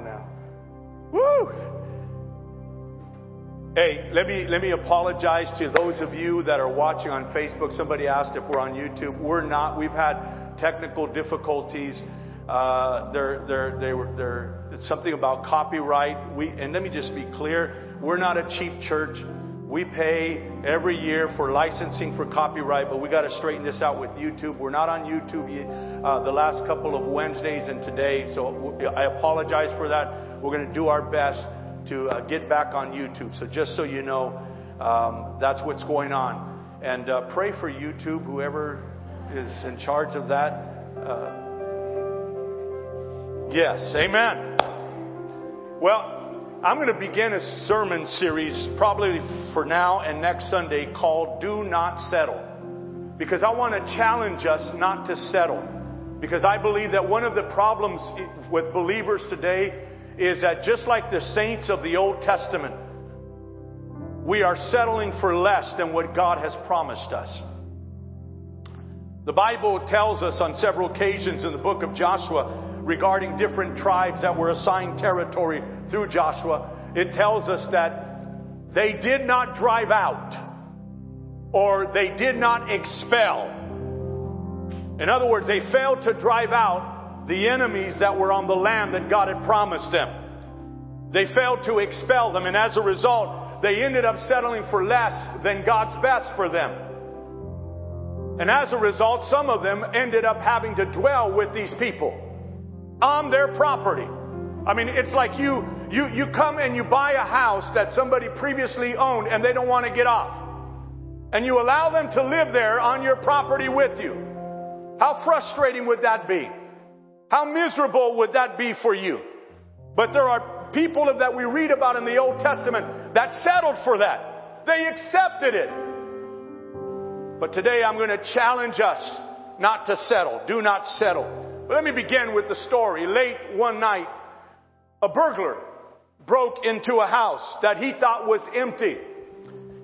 on now. Woo! Hey, let me let me apologize to those of you that are watching on Facebook. Somebody asked if we're on YouTube. We're not. We've had technical difficulties. Uh, they're, they're, they were, they're, it's something about copyright. We, and let me just be clear. We're not a cheap church. We pay every year for licensing for copyright, but we got to straighten this out with YouTube. We're not on YouTube uh, the last couple of Wednesdays and today, so I apologize for that. We're going to do our best to uh, get back on YouTube. So just so you know, um, that's what's going on. And uh, pray for YouTube, whoever is in charge of that. Uh, yes, amen. Well, I'm going to begin a sermon series probably for now and next Sunday called Do Not Settle. Because I want to challenge us not to settle. Because I believe that one of the problems with believers today is that just like the saints of the Old Testament, we are settling for less than what God has promised us. The Bible tells us on several occasions in the book of Joshua regarding different tribes that were assigned territory through Joshua. It tells us that they did not drive out or they did not expel. In other words, they failed to drive out the enemies that were on the land that God had promised them. They failed to expel them, and as a result, they ended up settling for less than God's best for them. And as a result, some of them ended up having to dwell with these people on their property. I mean, it's like you, you, you come and you buy a house that somebody previously owned and they don't want to get off. And you allow them to live there on your property with you. How frustrating would that be? How miserable would that be for you? But there are people that we read about in the Old Testament that settled for that. They accepted it. But today I'm going to challenge us not to settle. Do not settle. Let me begin with the story. Late one night, a burglar broke into a house that he thought was empty.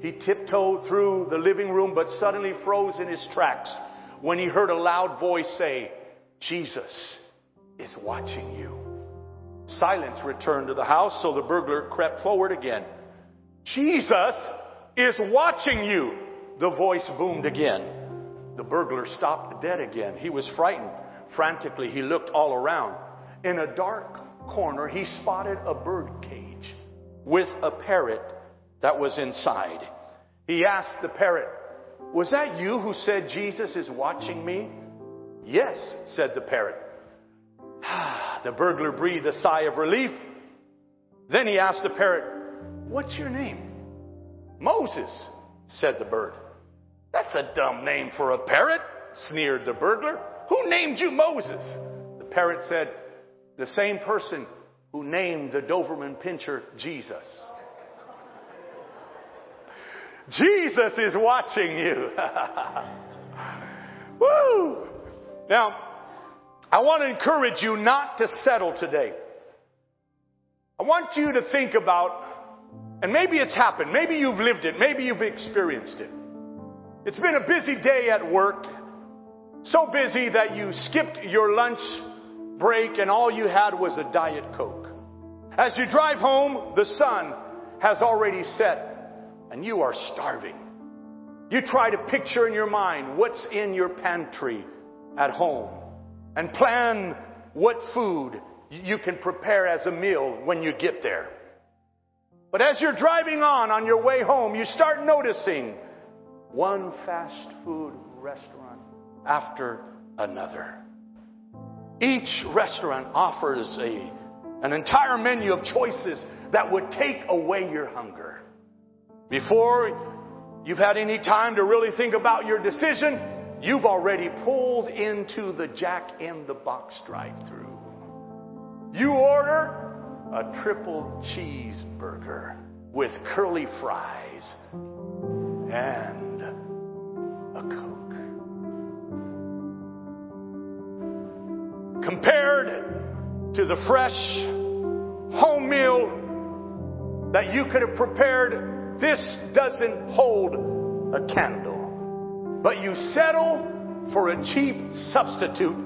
He tiptoed through the living room, but suddenly froze in his tracks when he heard a loud voice say, Jesus is watching you. Silence returned to the house, so the burglar crept forward again. Jesus is watching you, the voice boomed again. The burglar stopped dead again. He was frightened. Frantically, he looked all around. In a dark corner, he spotted a bird cage with a parrot that was inside. He asked the parrot, Was that you who said Jesus is watching me? Yes, said the parrot. the burglar breathed a sigh of relief. Then he asked the parrot, What's your name? Moses, said the bird. That's a dumb name for a parrot, sneered the burglar. Who named you Moses? The parrot said, The same person who named the Doberman Pinscher Jesus. Jesus is watching you. Woo! Now, I want to encourage you not to settle today. I want you to think about, and maybe it's happened, maybe you've lived it, maybe you've experienced it. It's been a busy day at work, so busy that you skipped your lunch break and all you had was a Diet Coke. As you drive home, the sun has already set and you are starving. You try to picture in your mind what's in your pantry at home and plan what food you can prepare as a meal when you get there. But as you're driving on on your way home, you start noticing one fast food restaurant after another. Each restaurant offers a, an entire menu of choices that would take away your hunger. Before you've had any time to really think about your decision, you've already pulled into the Jack in the Box drive through. You order a triple cheeseburger with curly fries and a Coke. Compared to the fresh home meal that you could have prepared, this doesn't hold a candle but you settle for a cheap substitute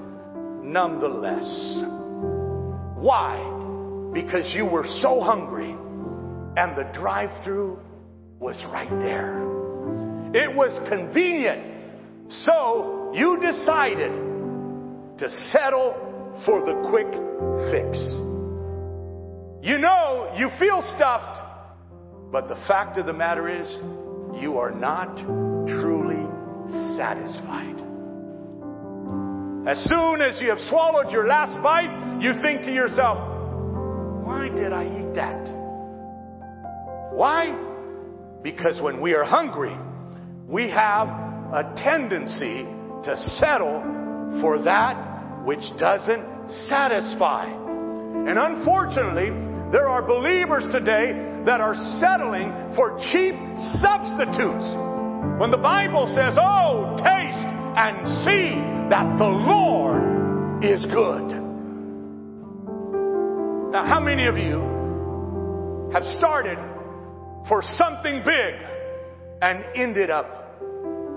nonetheless. Why? because you were so hungry and the drive through was right there. It was convenient. So you decided to settle for the quick fix. You know, you feel stuffed, but the fact of the matter is, you are not truly satisfied. As soon as you have swallowed your last bite, you think to yourself, why did I eat that? Why? Because when we are hungry, we have a tendency to settle for that which doesn't satisfy. And unfortunately, there are believers today that are settling for cheap substitutes. When the Bible says, Oh, taste and see that the Lord is good. Now, how many of you have started for something big and ended up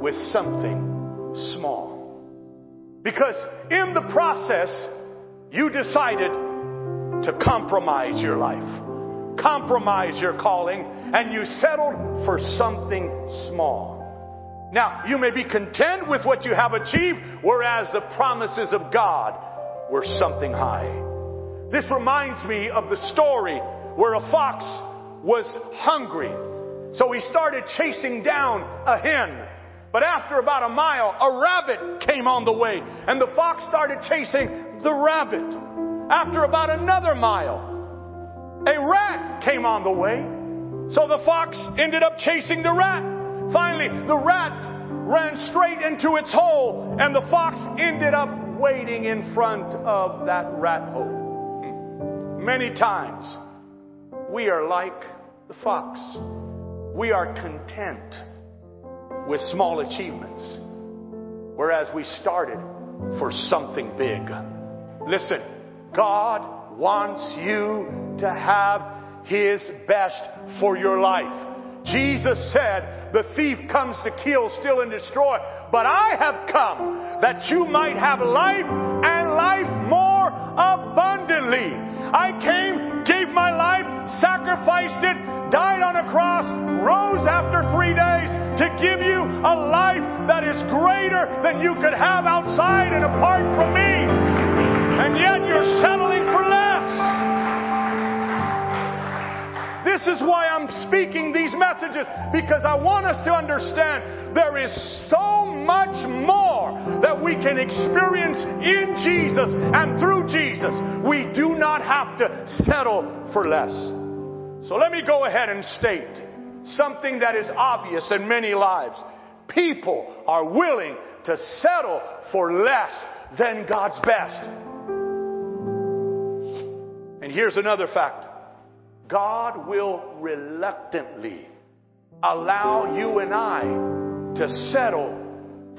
with something small? Because in the process, you decided to compromise your life, compromise your calling, and you settled for something small. Now, you may be content with what you have achieved, whereas the promises of God were something high. This reminds me of the story where a fox was hungry. So he started chasing down a hen. But after about a mile, a rabbit came on the way, and the fox started chasing the rabbit. After about another mile, a rat came on the way. So the fox ended up chasing the rat. Finally, the rat ran straight into its hole, and the fox ended up waiting in front of that rat hole. Many times, we are like the fox. We are content with small achievements, whereas we started for something big. Listen, God wants you to have His best for your life. Jesus said, the thief comes to kill, steal, and destroy, but I have come that you might have life and life more abundantly. I came, gave my life, sacrificed it, three days to give you a life that is greater than you could have outside and apart from me and yet you're settling for less. This is why I'm speaking these messages because I want us to understand there is so much more that we can experience in Jesus and through Jesus. We do not have to settle for less. So let me go ahead and state something that is obvious in many lives. People are willing to settle for less than God's best. And here's another fact God will reluctantly allow you and I to settle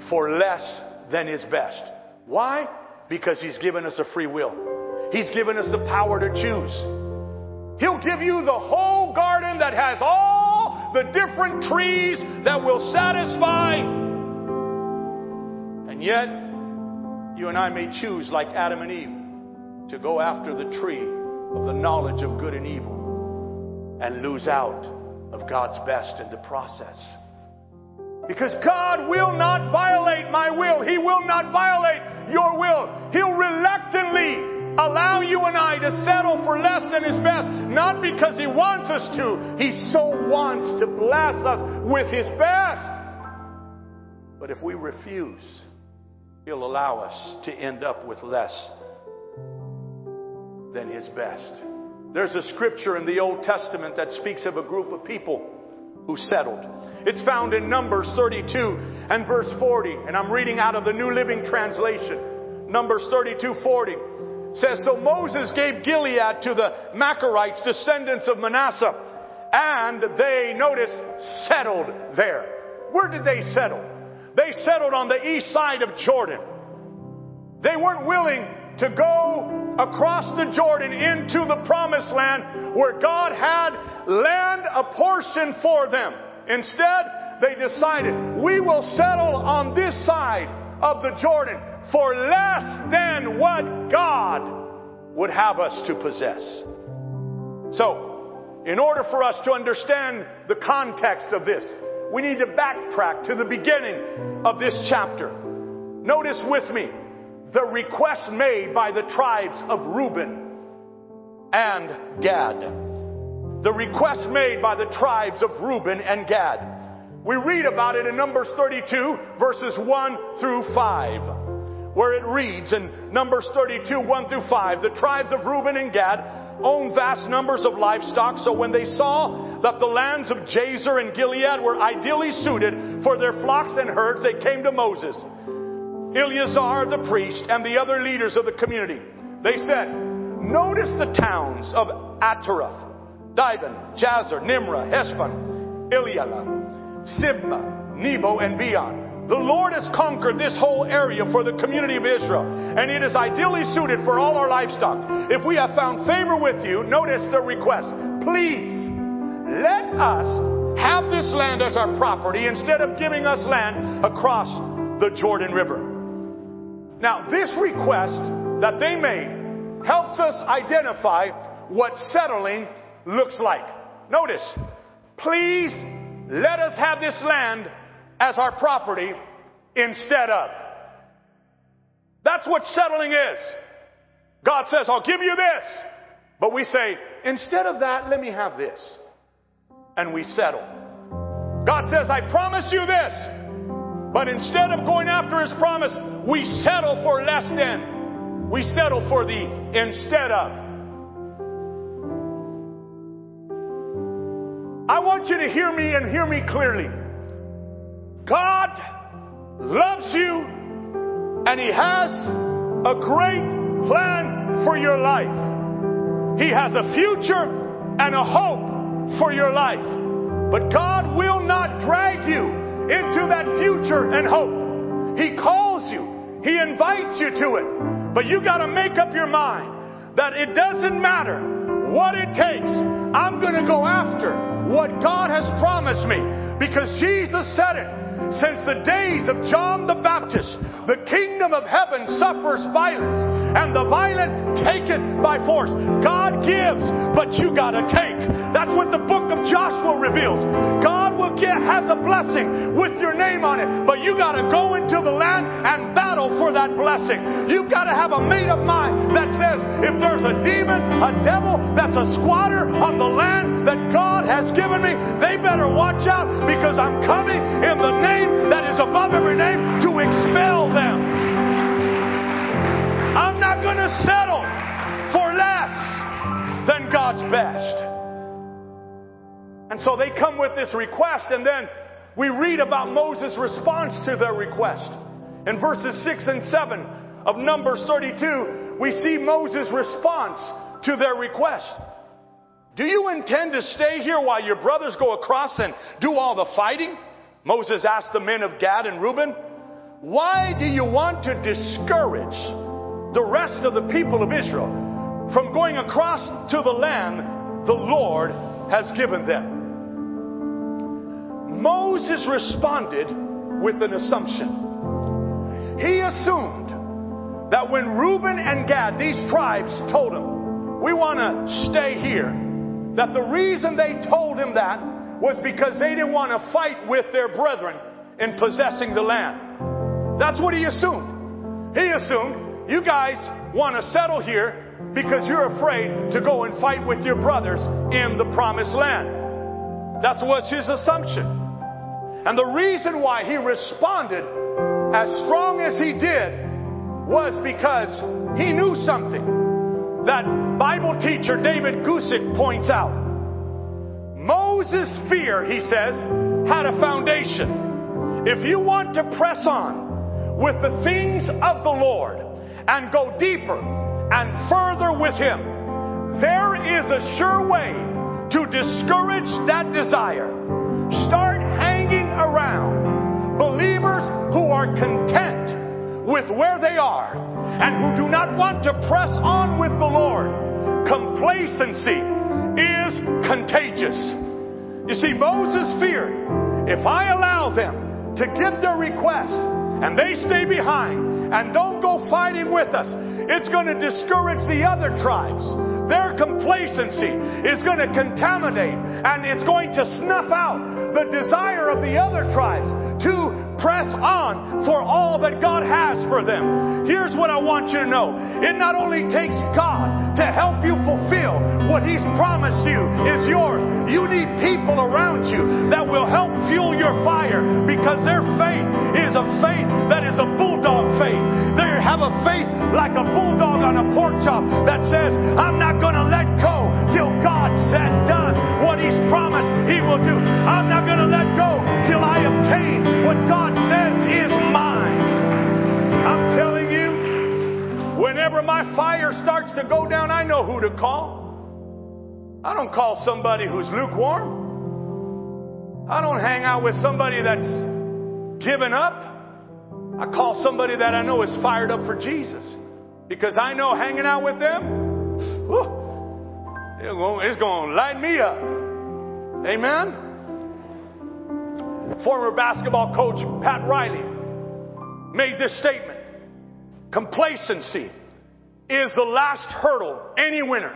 for less than His best. Why? Because He's given us a free will. He's given us the power to choose. He'll give you the whole garden that has all the different trees that will satisfy. And yet, you and I may choose, like Adam and Eve, to go after the tree of the knowledge of good and evil and lose out of God's best in the process. Because God will not violate my will. He will not violate your will. He'll reluctantly allow you and I to settle for less than His best. Not because He wants us to. He so wants to bless us with His best. But if we refuse, He'll allow us to end up with less than his best. There's a scripture in the Old Testament that speaks of a group of people who settled. It's found in Numbers 32 and verse 40, and I'm reading out of the New Living Translation. Numbers 32 40 says, So Moses gave Gilead to the Machirites, descendants of Manasseh, and they, notice, settled there. Where did they settle? They settled on the east side of Jordan. They weren't willing to go across the Jordan into the promised land where God had land apportioned for them. Instead, they decided, we will settle on this side of the Jordan for less than what God would have us to possess. So, in order for us to understand the context of this, we need to backtrack to the beginning of this chapter. Notice with me the request made by the tribes of Reuben and Gad. The request made by the tribes of Reuben and Gad. We read about it in Numbers 32, verses 1 through 5, where it reads in Numbers 32, 1 through 5, the tribes of Reuben and Gad owned vast numbers of livestock, so when they saw that the lands of Jazer and Gilead were ideally suited for their flocks and herds, they came to Moses. Eleazar the priest and the other leaders of the community. They said, Notice the towns of Ataroth, Dibon, Jazer, Nimrah, Heshbon, Elealeh, Sibmah, Nebo, and Beon. The Lord has conquered this whole area for the community of Israel, and it is ideally suited for all our livestock. If we have found favor with you, notice the request. Please, let us have this land as our property instead of giving us land across the Jordan River. Now, this request that they made helps us identify what settling looks like. Notice, please let us have this land as our property instead of. That's what settling is. God says, I'll give you this. But we say, instead of that, let me have this. And we settle. God says, I promise you this. But instead of going after his promise, we settle for less than. We settle for the instead of. I want you to hear me and hear me clearly. God loves you and He has a great plan for your life. He has a future and a hope for your life. But God will not drag you into that future and hope. He calls you he invites you to it. But you got to make up your mind that it doesn't matter what it takes. I'm going to go after what God has promised me because Jesus said it. Since the days of John the Baptist, the kingdom of heaven suffers violence, and the violent take it by force. God gives, but you gotta take. That's what the book of Joshua reveals. God will get, has a blessing with your name on it, but you gotta go into the land and battle for that blessing. You've gotta have a made up mind that says, if there's a demon, a devil that's a squatter on the land that God has given me, they better watch out because I'm coming in the name is above every name to expel them. I'm not going to settle for less than God's best. And so they come with this request, and then we read about Moses' response to their request. In verses 6 and 7 of Numbers 32, we see Moses' response to their request. Do you intend to stay here while your brothers go across and do all the fighting? Moses asked the men of Gad and Reuben. Why do you want to discourage the rest of the people of Israel from going across to the land the Lord has given them? Moses responded with an assumption. He assumed that when Reuben and Gad, these tribes, told him, We want to stay here that the reason they told him that was because they didn't want to fight with their brethren in possessing the land. That's what he assumed. He assumed you guys want to settle here because you're afraid to go and fight with your brothers in the promised land. That was his assumption. And the reason why he responded as strong as he did was because he knew something that Bible teacher David Guzik points out. Moses' fear, he says, had a foundation. If you want to press on with the things of the Lord and go deeper and further with Him, there is a sure way to discourage that desire. Start hanging around believers who are content with where they are and who do not want to press on with the Lord. Complacency is contagious. You see, Moses feared. If I allow them to get their request and they stay behind and don't go fighting with us, it's going to discourage the other tribes. Their complacency is going to contaminate and it's going to snuff out the desire of the other tribes to press on for all that God has for them. Here's what I want you to know. It not only takes God to help you fulfill what He's promised you is yours. You need people around you that will help fuel your fire because their faith is a faith that is a bulldog faith. They have a faith like a bulldog on a pork chop that says, I'm not going to let go till God said, does what He's promised He will do. I'm not going to let obtain what God says is mine. I'm telling you, whenever my fire starts to go down, I know who to call. I don't call somebody who's lukewarm. I don't hang out with somebody that's given up. I call somebody that I know is fired up for Jesus. Because I know hanging out with them, whew, it's going to light me up. Amen? Former basketball coach Pat Riley made this statement Complacency is the last hurdle any winner,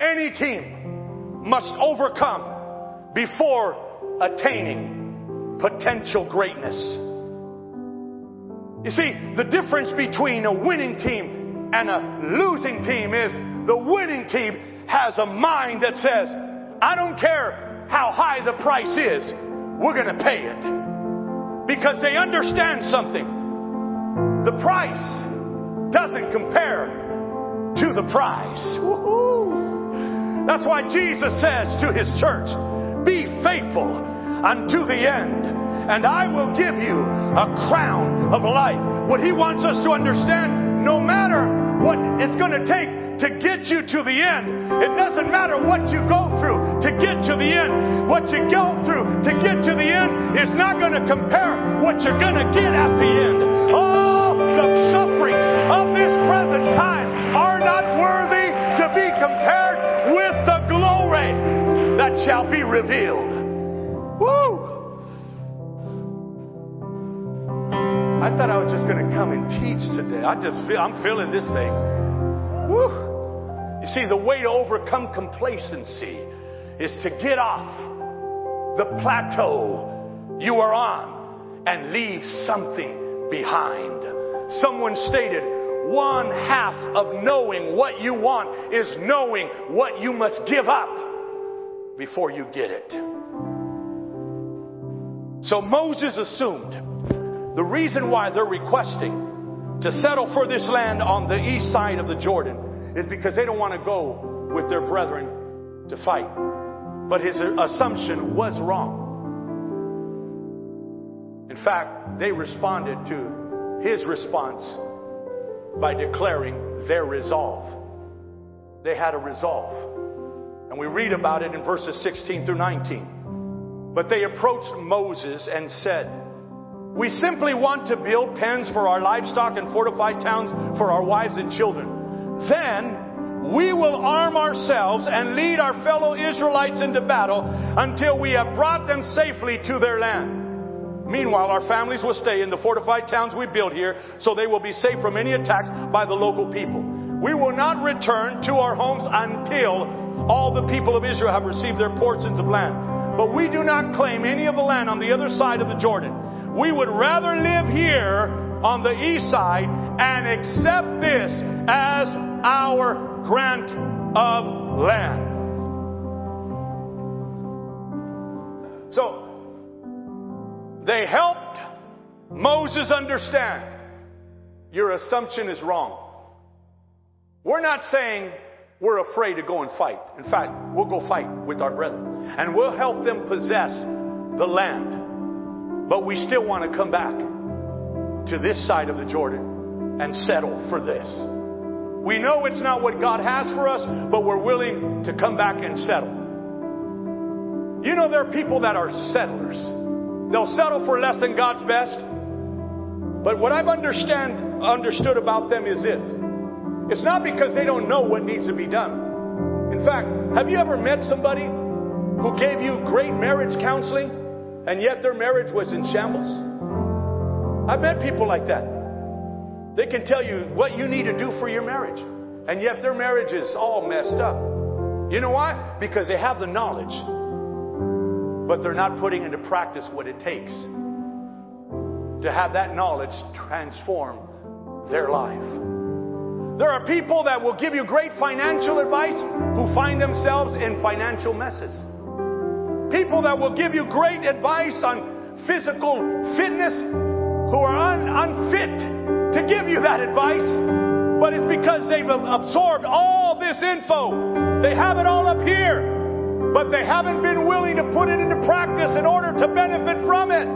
any team must overcome before attaining potential greatness. You see, the difference between a winning team and a losing team is the winning team has a mind that says, I don't care how high the price is, we're going to pay it. Because they understand something. The price doesn't compare to the prize. Woo-hoo. That's why Jesus says to his church, Be faithful unto the end and I will give you a crown of life. What he wants us to understand, no matter what it's going to take to get you to the end, it doesn't matter what you go through to get to the end. What you go through to get to the end is not going to compare what you're going to get at the end. All the sufferings of this present time are not worthy to be compared with the glory that shall be revealed. Woo! I thought I was just going to come and teach today. I just feel, I'm feeling this thing. Woo. You see, the way to overcome complacency is to get off the plateau you are on and leave something behind. Someone stated, one half of knowing what you want is knowing what you must give up before you get it. So Moses assumed the reason why they're requesting to settle for this land on the east side of the Jordan is because they don't want to go with their brethren to fight. But his assumption was wrong. In fact, they responded to his response by declaring their resolve. They had a resolve. And we read about it in verses 16 through 19. But they approached Moses and said, we simply want to build pens for our livestock and fortified towns for our wives and children. Then we will arm ourselves and lead our fellow Israelites into battle until we have brought them safely to their land. Meanwhile, our families will stay in the fortified towns we build here so they will be safe from any attacks by the local people. We will not return to our homes until all the people of Israel have received their portions of land. But we do not claim any of the land on the other side of the Jordan. We would rather live here on the east side and accept this as our grant of land. So, they helped Moses understand your assumption is wrong. We're not saying we're afraid to go and fight. In fact, we'll go fight with our brethren and we'll help them possess the land. But we still want to come back to this side of the Jordan and settle for this. We know it's not what God has for us, but we're willing to come back and settle. You know, there are people that are settlers. They'll settle for less than God's best. But what I've understand, understood about them is this. It's not because they don't know what needs to be done. In fact, have you ever met somebody who gave you great marriage counseling and yet their marriage was in shambles. I've met people like that. They can tell you what you need to do for your marriage. And yet their marriage is all messed up. You know why? Because they have the knowledge, but they're not putting into practice what it takes to have that knowledge transform their life. There are people that will give you great financial advice who find themselves in financial messes. People that will give you great advice on physical fitness who are un- unfit to give you that advice, but it's because they've absorbed all this info. They have it all up here, but they haven't been willing to put it into practice in order to benefit from it.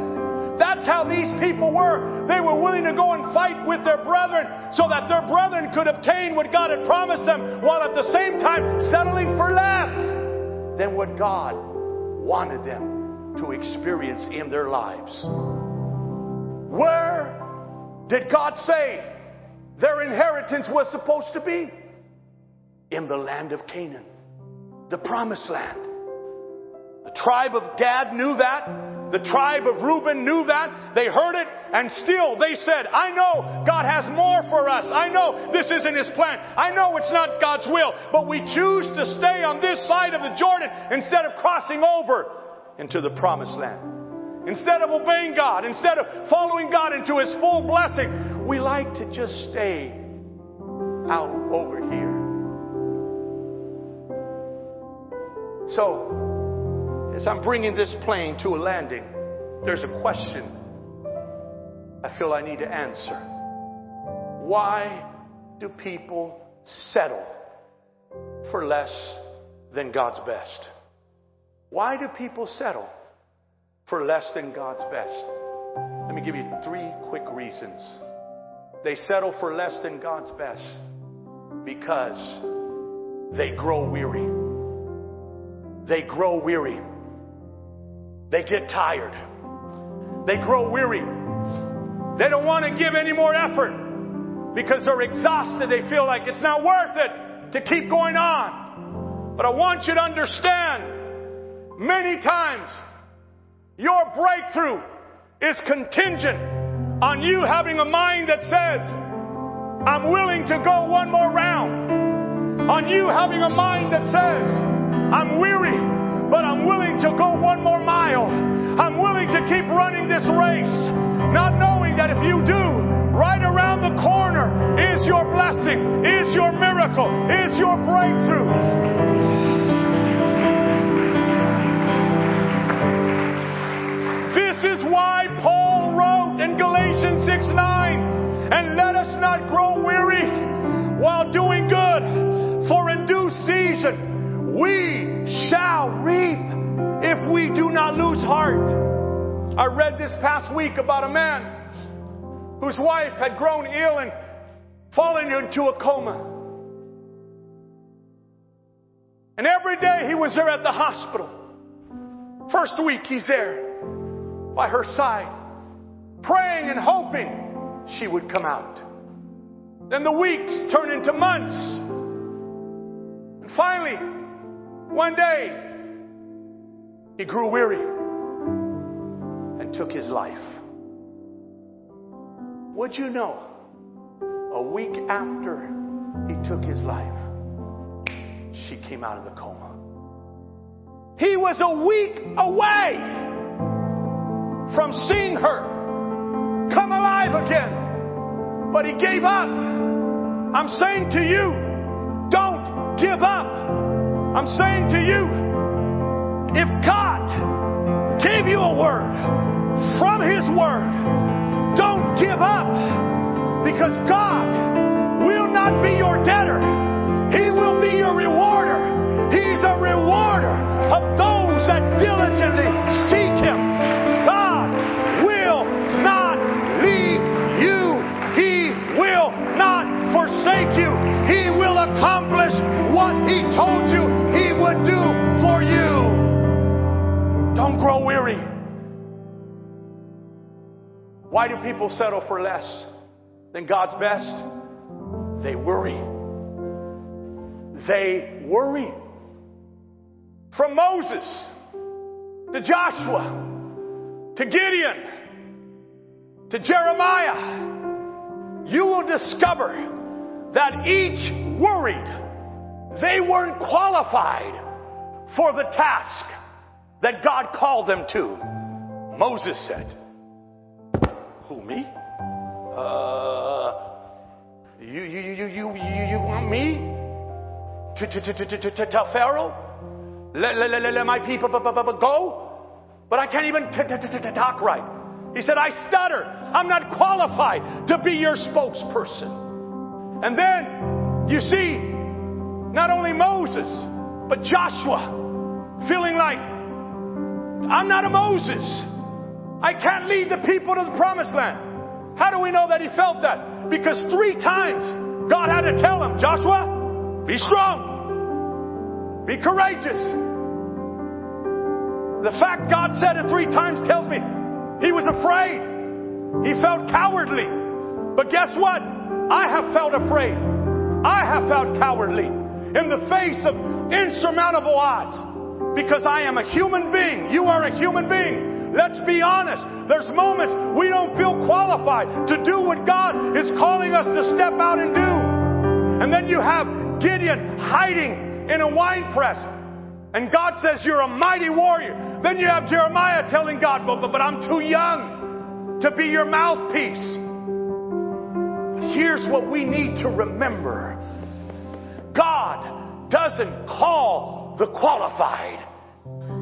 That's how these people were. They were willing to go and fight with their brethren so that their brethren could obtain what God had promised them while at the same time settling for less than what God wanted them to experience in their lives. Where did God say their inheritance was supposed to be? In the land of Canaan, the promised land. The tribe of Gad knew that. The tribe of Reuben knew that. They heard it and still they said, I know God has more for us. I know this isn't His plan. I know it's not God's will, but we choose to stay on this side of the Jordan instead of crossing over into the promised land. Instead of obeying God, instead of following God into His full blessing, we like to just stay out over here. So, as I'm bringing this plane to a landing, there's a question I feel I need to answer. Why do people settle for less than God's best? Why do people settle for less than God's best? Let me give you three quick reasons. They settle for less than God's best because they grow weary. They grow weary. They get tired. They grow weary. They don't want to give any more effort because they're exhausted. They feel like it's not worth it to keep going on. But I want you to understand many times your breakthrough is contingent on you having a mind that says, I'm willing to go one more round. On you having a mind that says, I'm weary but I'm willing to go one more mile. I'm willing to keep running this race, not knowing that if you do, right around the corner is your blessing, is your miracle, is your breakthrough. Galatians 6 9, and let us not grow weary while doing good, for in due season we shall reap if we do not lose heart. I read this past week about a man whose wife had grown ill and fallen into a coma. And every day he was there at the hospital. First week he's there by her side, praying and hoping she would come out. Then the weeks turn into months. And finally, one day, he grew weary and took his life. Would you know, a week after he took his life, she came out of the coma. He was a week away from seeing her come alive again, but he gave up. I'm saying to you, don't give up. I'm saying to you, if God gave you a word from His word, don't give up because God will not be your debtor. He will be your rewarder. He's a rewarder of those that diligently seek Weary. Why do people settle for less than God's best? They worry. They worry. From Moses to Joshua to Gideon to Jeremiah, you will discover that each worried. They weren't qualified for the task that God called them to. Moses said, Who, me? Uh, you, you, you, you, you, you want me to, to, to, to, to, to tell Pharaoh? Let, let, let, let my people go? But I can't even talk right. He said, I stutter. I'm not qualified to be your spokesperson. And then you see, not only Moses, but Joshua feeling like, I'm not a Moses. I can't lead the people to the promised land. How do we know that he felt that? Because three times God had to tell him, Joshua, be strong, be courageous, the fact God said it three times tells me he was afraid. He felt cowardly. But guess what? I have felt afraid. I have felt cowardly in the face of insurmountable odds because I am a human being. You are a human being. Let's be honest. There's moments we don't feel qualified to do what God is calling us to step out and do. And then you have Gideon hiding in a wine press. And God says, You're a mighty warrior. Then you have Jeremiah telling God, but, but, but I'm too young to be your mouthpiece. But Here's what we need to remember God doesn't call the qualified,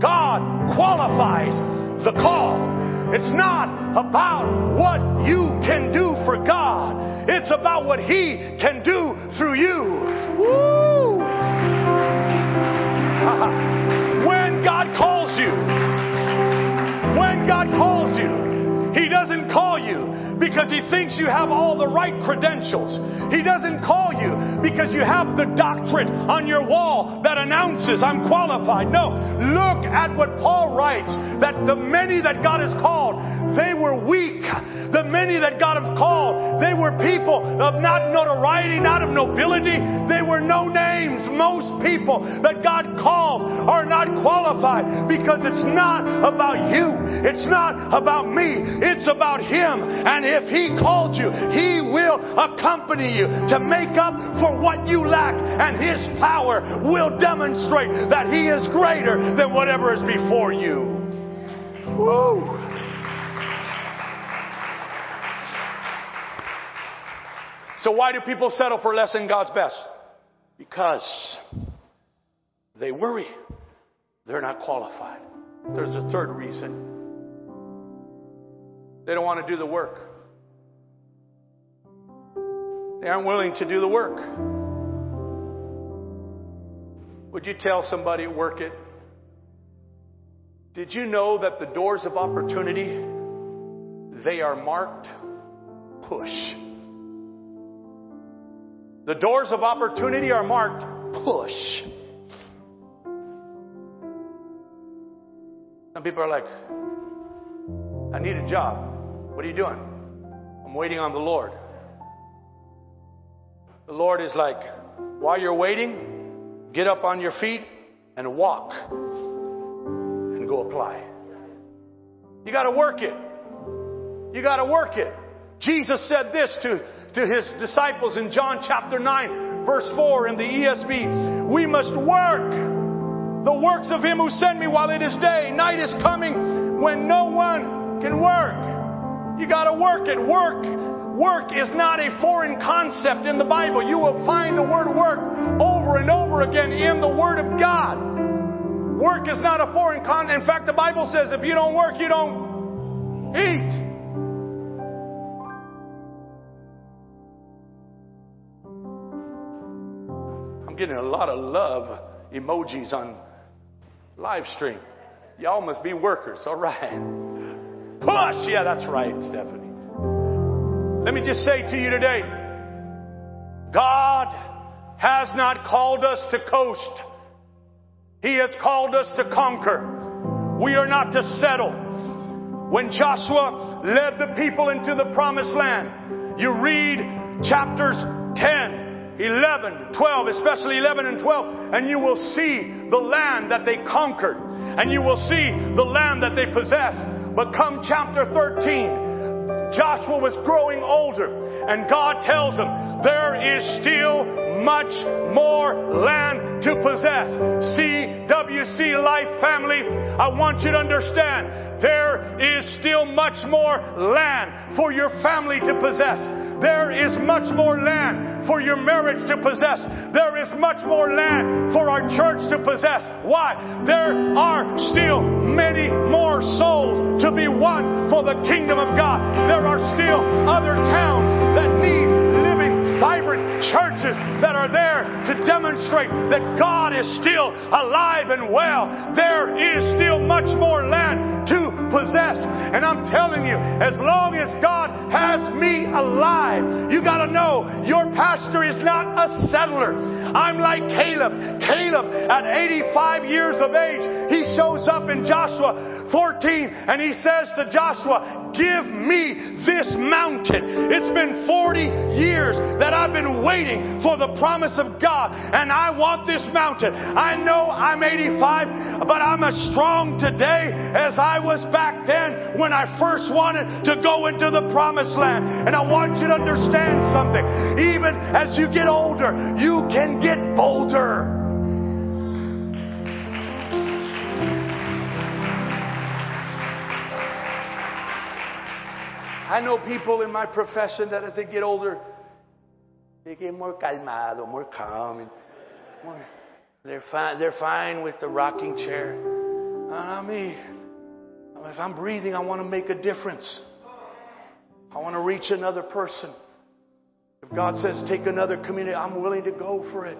God qualifies the call. It's not about what you can do for God. It's about what He can do through you. Woo! when God calls you, when God calls because He thinks you have all the right credentials. He doesn't call you because you have the doctorate on your wall that announces I'm qualified. No, look at what Paul writes that the many that God has called, were people of not notoriety, not of nobility. They were no names. Most people that God calls are not qualified because it's not about you. It's not about me. It's about Him. And if He called you, He will accompany you to make up for what you lack. And His power will demonstrate that He is greater than whatever is before you. Woo! So, why do people settle for less than God's best? Because they worry. They're not qualified. There's a third reason. They don't want to do the work. They aren't willing to do the work. Would you tell somebody work it? Did you know that the doors of opportunity they are marked push? The doors of opportunity are marked push. Some people are like, I need a job. What are you doing? I'm waiting on the Lord. The Lord is like, while you're waiting, get up on your feet and walk and go apply. You got to work it. You got to work it. Jesus said this to to his disciples in John chapter 9, verse 4 in the ESV. We must work the works of him who sent me while it is day. Night is coming when no one can work. You gotta work it. Work. Work is not a foreign concept in the Bible. You will find the word work over and over again in the Word of God. Work is not a foreign concept. In fact, the Bible says if you don't work, you don't eat. Getting a lot of love emojis on live stream. Y'all must be workers, all right. Push! Yeah, that's right, Stephanie. Let me just say to you today God has not called us to coast, He has called us to conquer. We are not to settle. When Joshua led the people into the promised land, you read chapters 10 11, 12, especially 11 and 12, and you will see the land that they conquered, and you will see the land that they possessed. But come chapter 13, Joshua was growing older, and God tells him, There is still much more land to possess. CWC Life family, I want you to understand there is still much more land for your family to possess. There is much more land for your marriage to possess. There is much more land for our church to possess. Why? There are still many more souls to be won for the kingdom of God. There are still other towns that need living, vibrant churches that are there to demonstrate that God is still alive and well. There is still much more land to possess. And I'm telling you, as long as God has me alive, you gotta know your pastor is not a settler. I'm like Caleb. Caleb, at 85 years of age, he shows up in Joshua 14 and he says to Joshua, give me this mountain. It's been 40 years that I've been waiting for the promise of God and I want this mountain. I know I'm 85, but I'm as strong today as I was back then when I first wanted to go into the promised land. And I want you to understand something. Even as you get older, you can get bolder. I know people in my profession that as they get older, they get more calmado, more calm, and more, they're fine. They're fine with the rocking chair. Not me. If I'm breathing, I want to make a difference. I want to reach another person. If God says take another community, I'm willing to go for it.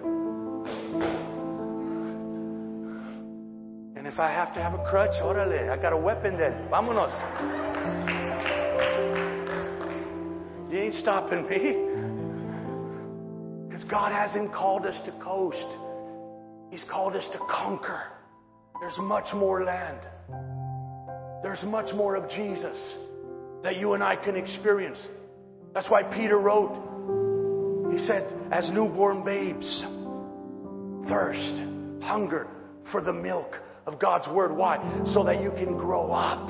And if I have to have a crutch, orale, I got a weapon then. Vámonos. You ain't stopping me. Because God hasn't called us to coast. He's called us to conquer. There's much more land. There's much more of Jesus that you and I can experience. That's why Peter wrote, he said, as newborn babes, thirst, hunger for the milk of God's Word. Why? So that you can grow up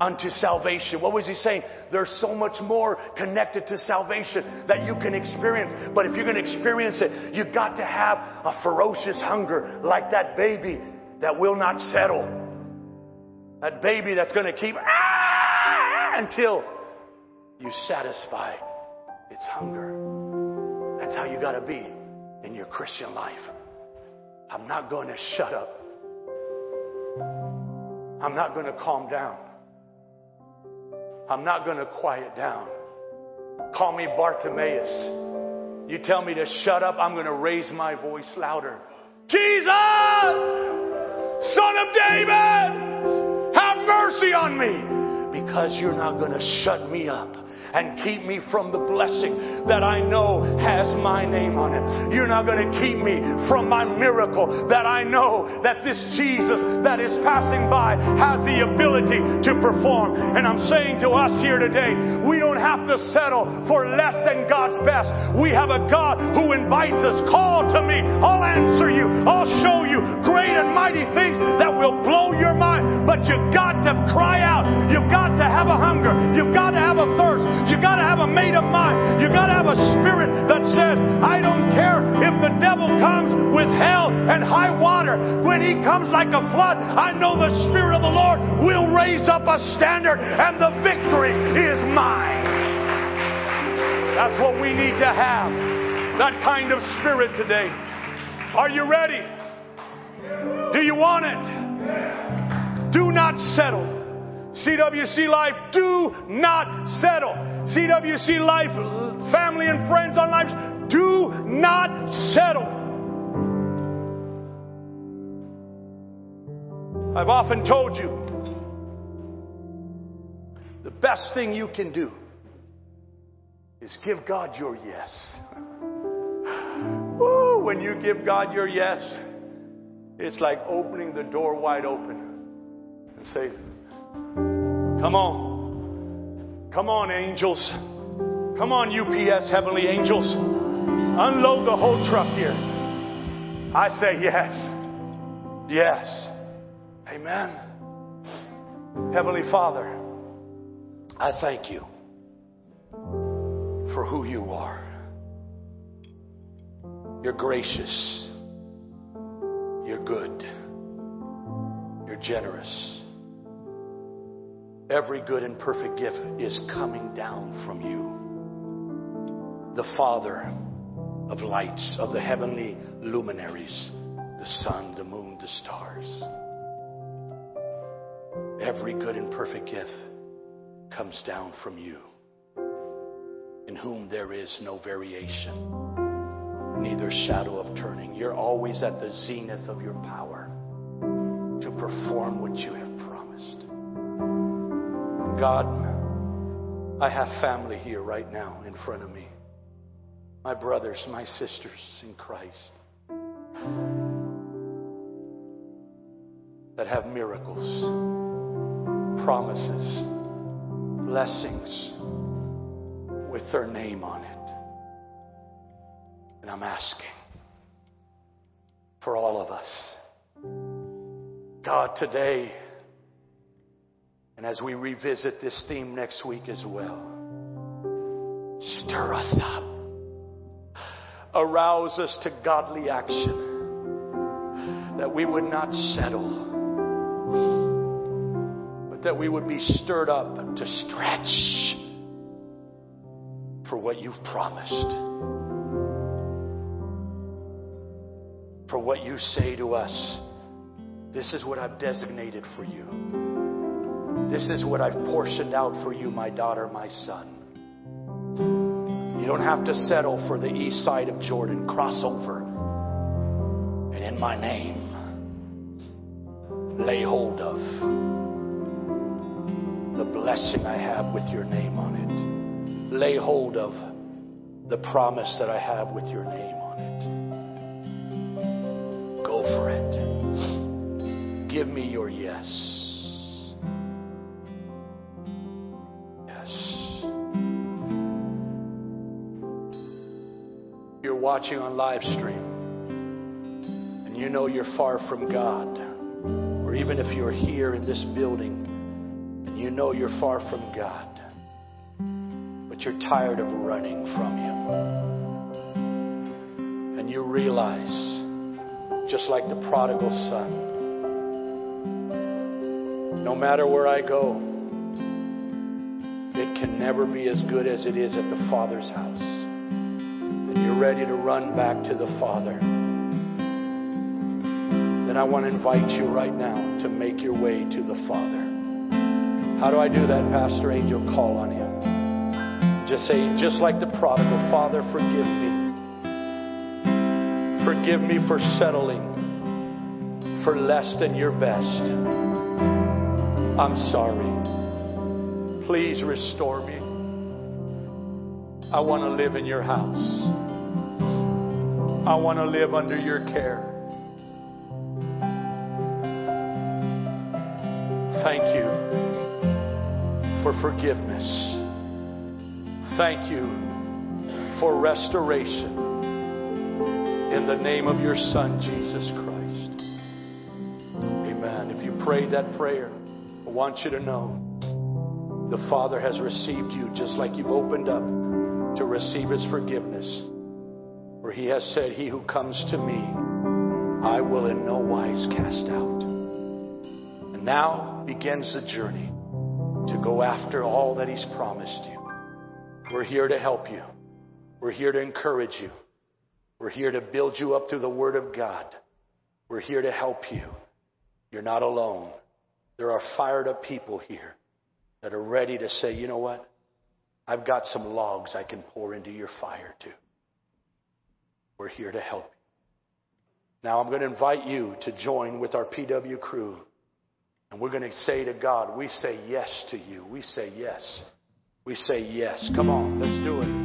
unto salvation. What was he saying? There's so much more connected to salvation that you can experience. But if you're going to experience it, you've got to have a ferocious hunger like that baby that will not settle. That baby that's going to keep ah, until you satisfy its hunger. That's how you got to be in your Christian life. I'm not going to shut up. I'm not going to calm down. I'm not going to quiet down. Call me Bartimaeus. You tell me to shut up, I'm going to raise my voice louder. Jesus, Son of David, have mercy on me because you're not going to shut me up and keep me from the blessing that I know has my name on it. You're not going to keep me from my miracle that I know that this Jesus that is passing by has the ability to perform. And I'm saying to us here today, we don't have to settle for less than God's best. We have a God who invites us. Call to me. I'll answer you. I'll show you great and mighty things that will blow your mind. But you've got to cry out. You've got to have a hunger. You've got to have. You got to have a made up mind. You've got to have a spirit that says, I don't care if the devil comes with hell and high water. When he comes like a flood, I know the Spirit of the Lord will raise up a standard and the victory is mine. That's what we need to have. That kind of spirit today. Are you ready? Do you want it? Do not settle. CWC Life, do not settle. CWC Life, family and friends on life, do not settle. I've often told you the best thing you can do is give God your yes. When you give God your yes, it's like opening the door wide open and say, Come on. Come on, angels. Come on, UPS heavenly angels. Unload the whole truck here. I say yes. Yes. Amen. Heavenly Father, I thank you for who you are. You're gracious. You're good. You're generous. Every good and perfect gift is coming down from you. The Father of lights, of the heavenly luminaries, the sun, the moon, the stars. Every good and perfect gift comes down from you, in whom there is no variation, neither shadow of turning. You're always at the zenith of your power to perform what you have. God, I have family here right now in front of me. My brothers, my sisters in Christ that have miracles, promises, blessings with their name on it. And I'm asking for all of us. God, today, and as we revisit this theme next week as well, stir us up. Arouse us to godly action. That we would not settle, but that we would be stirred up to stretch for what you've promised. For what you say to us. This is what I've designated for you. This is what I've portioned out for you, my daughter, my son. You don't have to settle for the east side of Jordan. Cross over. And in my name, lay hold of the blessing I have with your name on it. Lay hold of the promise that I have with your name on it. Go for it. Give me your yes. Watching on live stream and you know you're far from God, or even if you're here in this building and you know you're far from God, but you're tired of running from Him, and you realize, just like the prodigal son, no matter where I go, it can never be as good as it is at the Father's house. Ready to run back to the Father. Then I want to invite you right now to make your way to the Father. How do I do that, Pastor Angel? Call on Him. Just say, just like the prodigal, Father, forgive me. Forgive me for settling for less than your best. I'm sorry. Please restore me. I want to live in your house. I want to live under your care. Thank you for forgiveness. Thank you for restoration. In the name of your Son, Jesus Christ. Amen. If you prayed that prayer, I want you to know the Father has received you just like you've opened up to receive His forgiveness. For He has said, He who comes to me, I will in no wise cast out. And now begins the journey to go after all that He's promised you. We're here to help you. We're here to encourage you. We're here to build you up through the Word of God. We're here to help you. You're not alone. There are fired up people here that are ready to say, you know what? I've got some logs I can pour into your fire too. We're here to help you. Now I'm going to invite you to join with our PW crew. And we're going to say to God, we say yes to you. We say yes. We say yes. Come on, let's do it.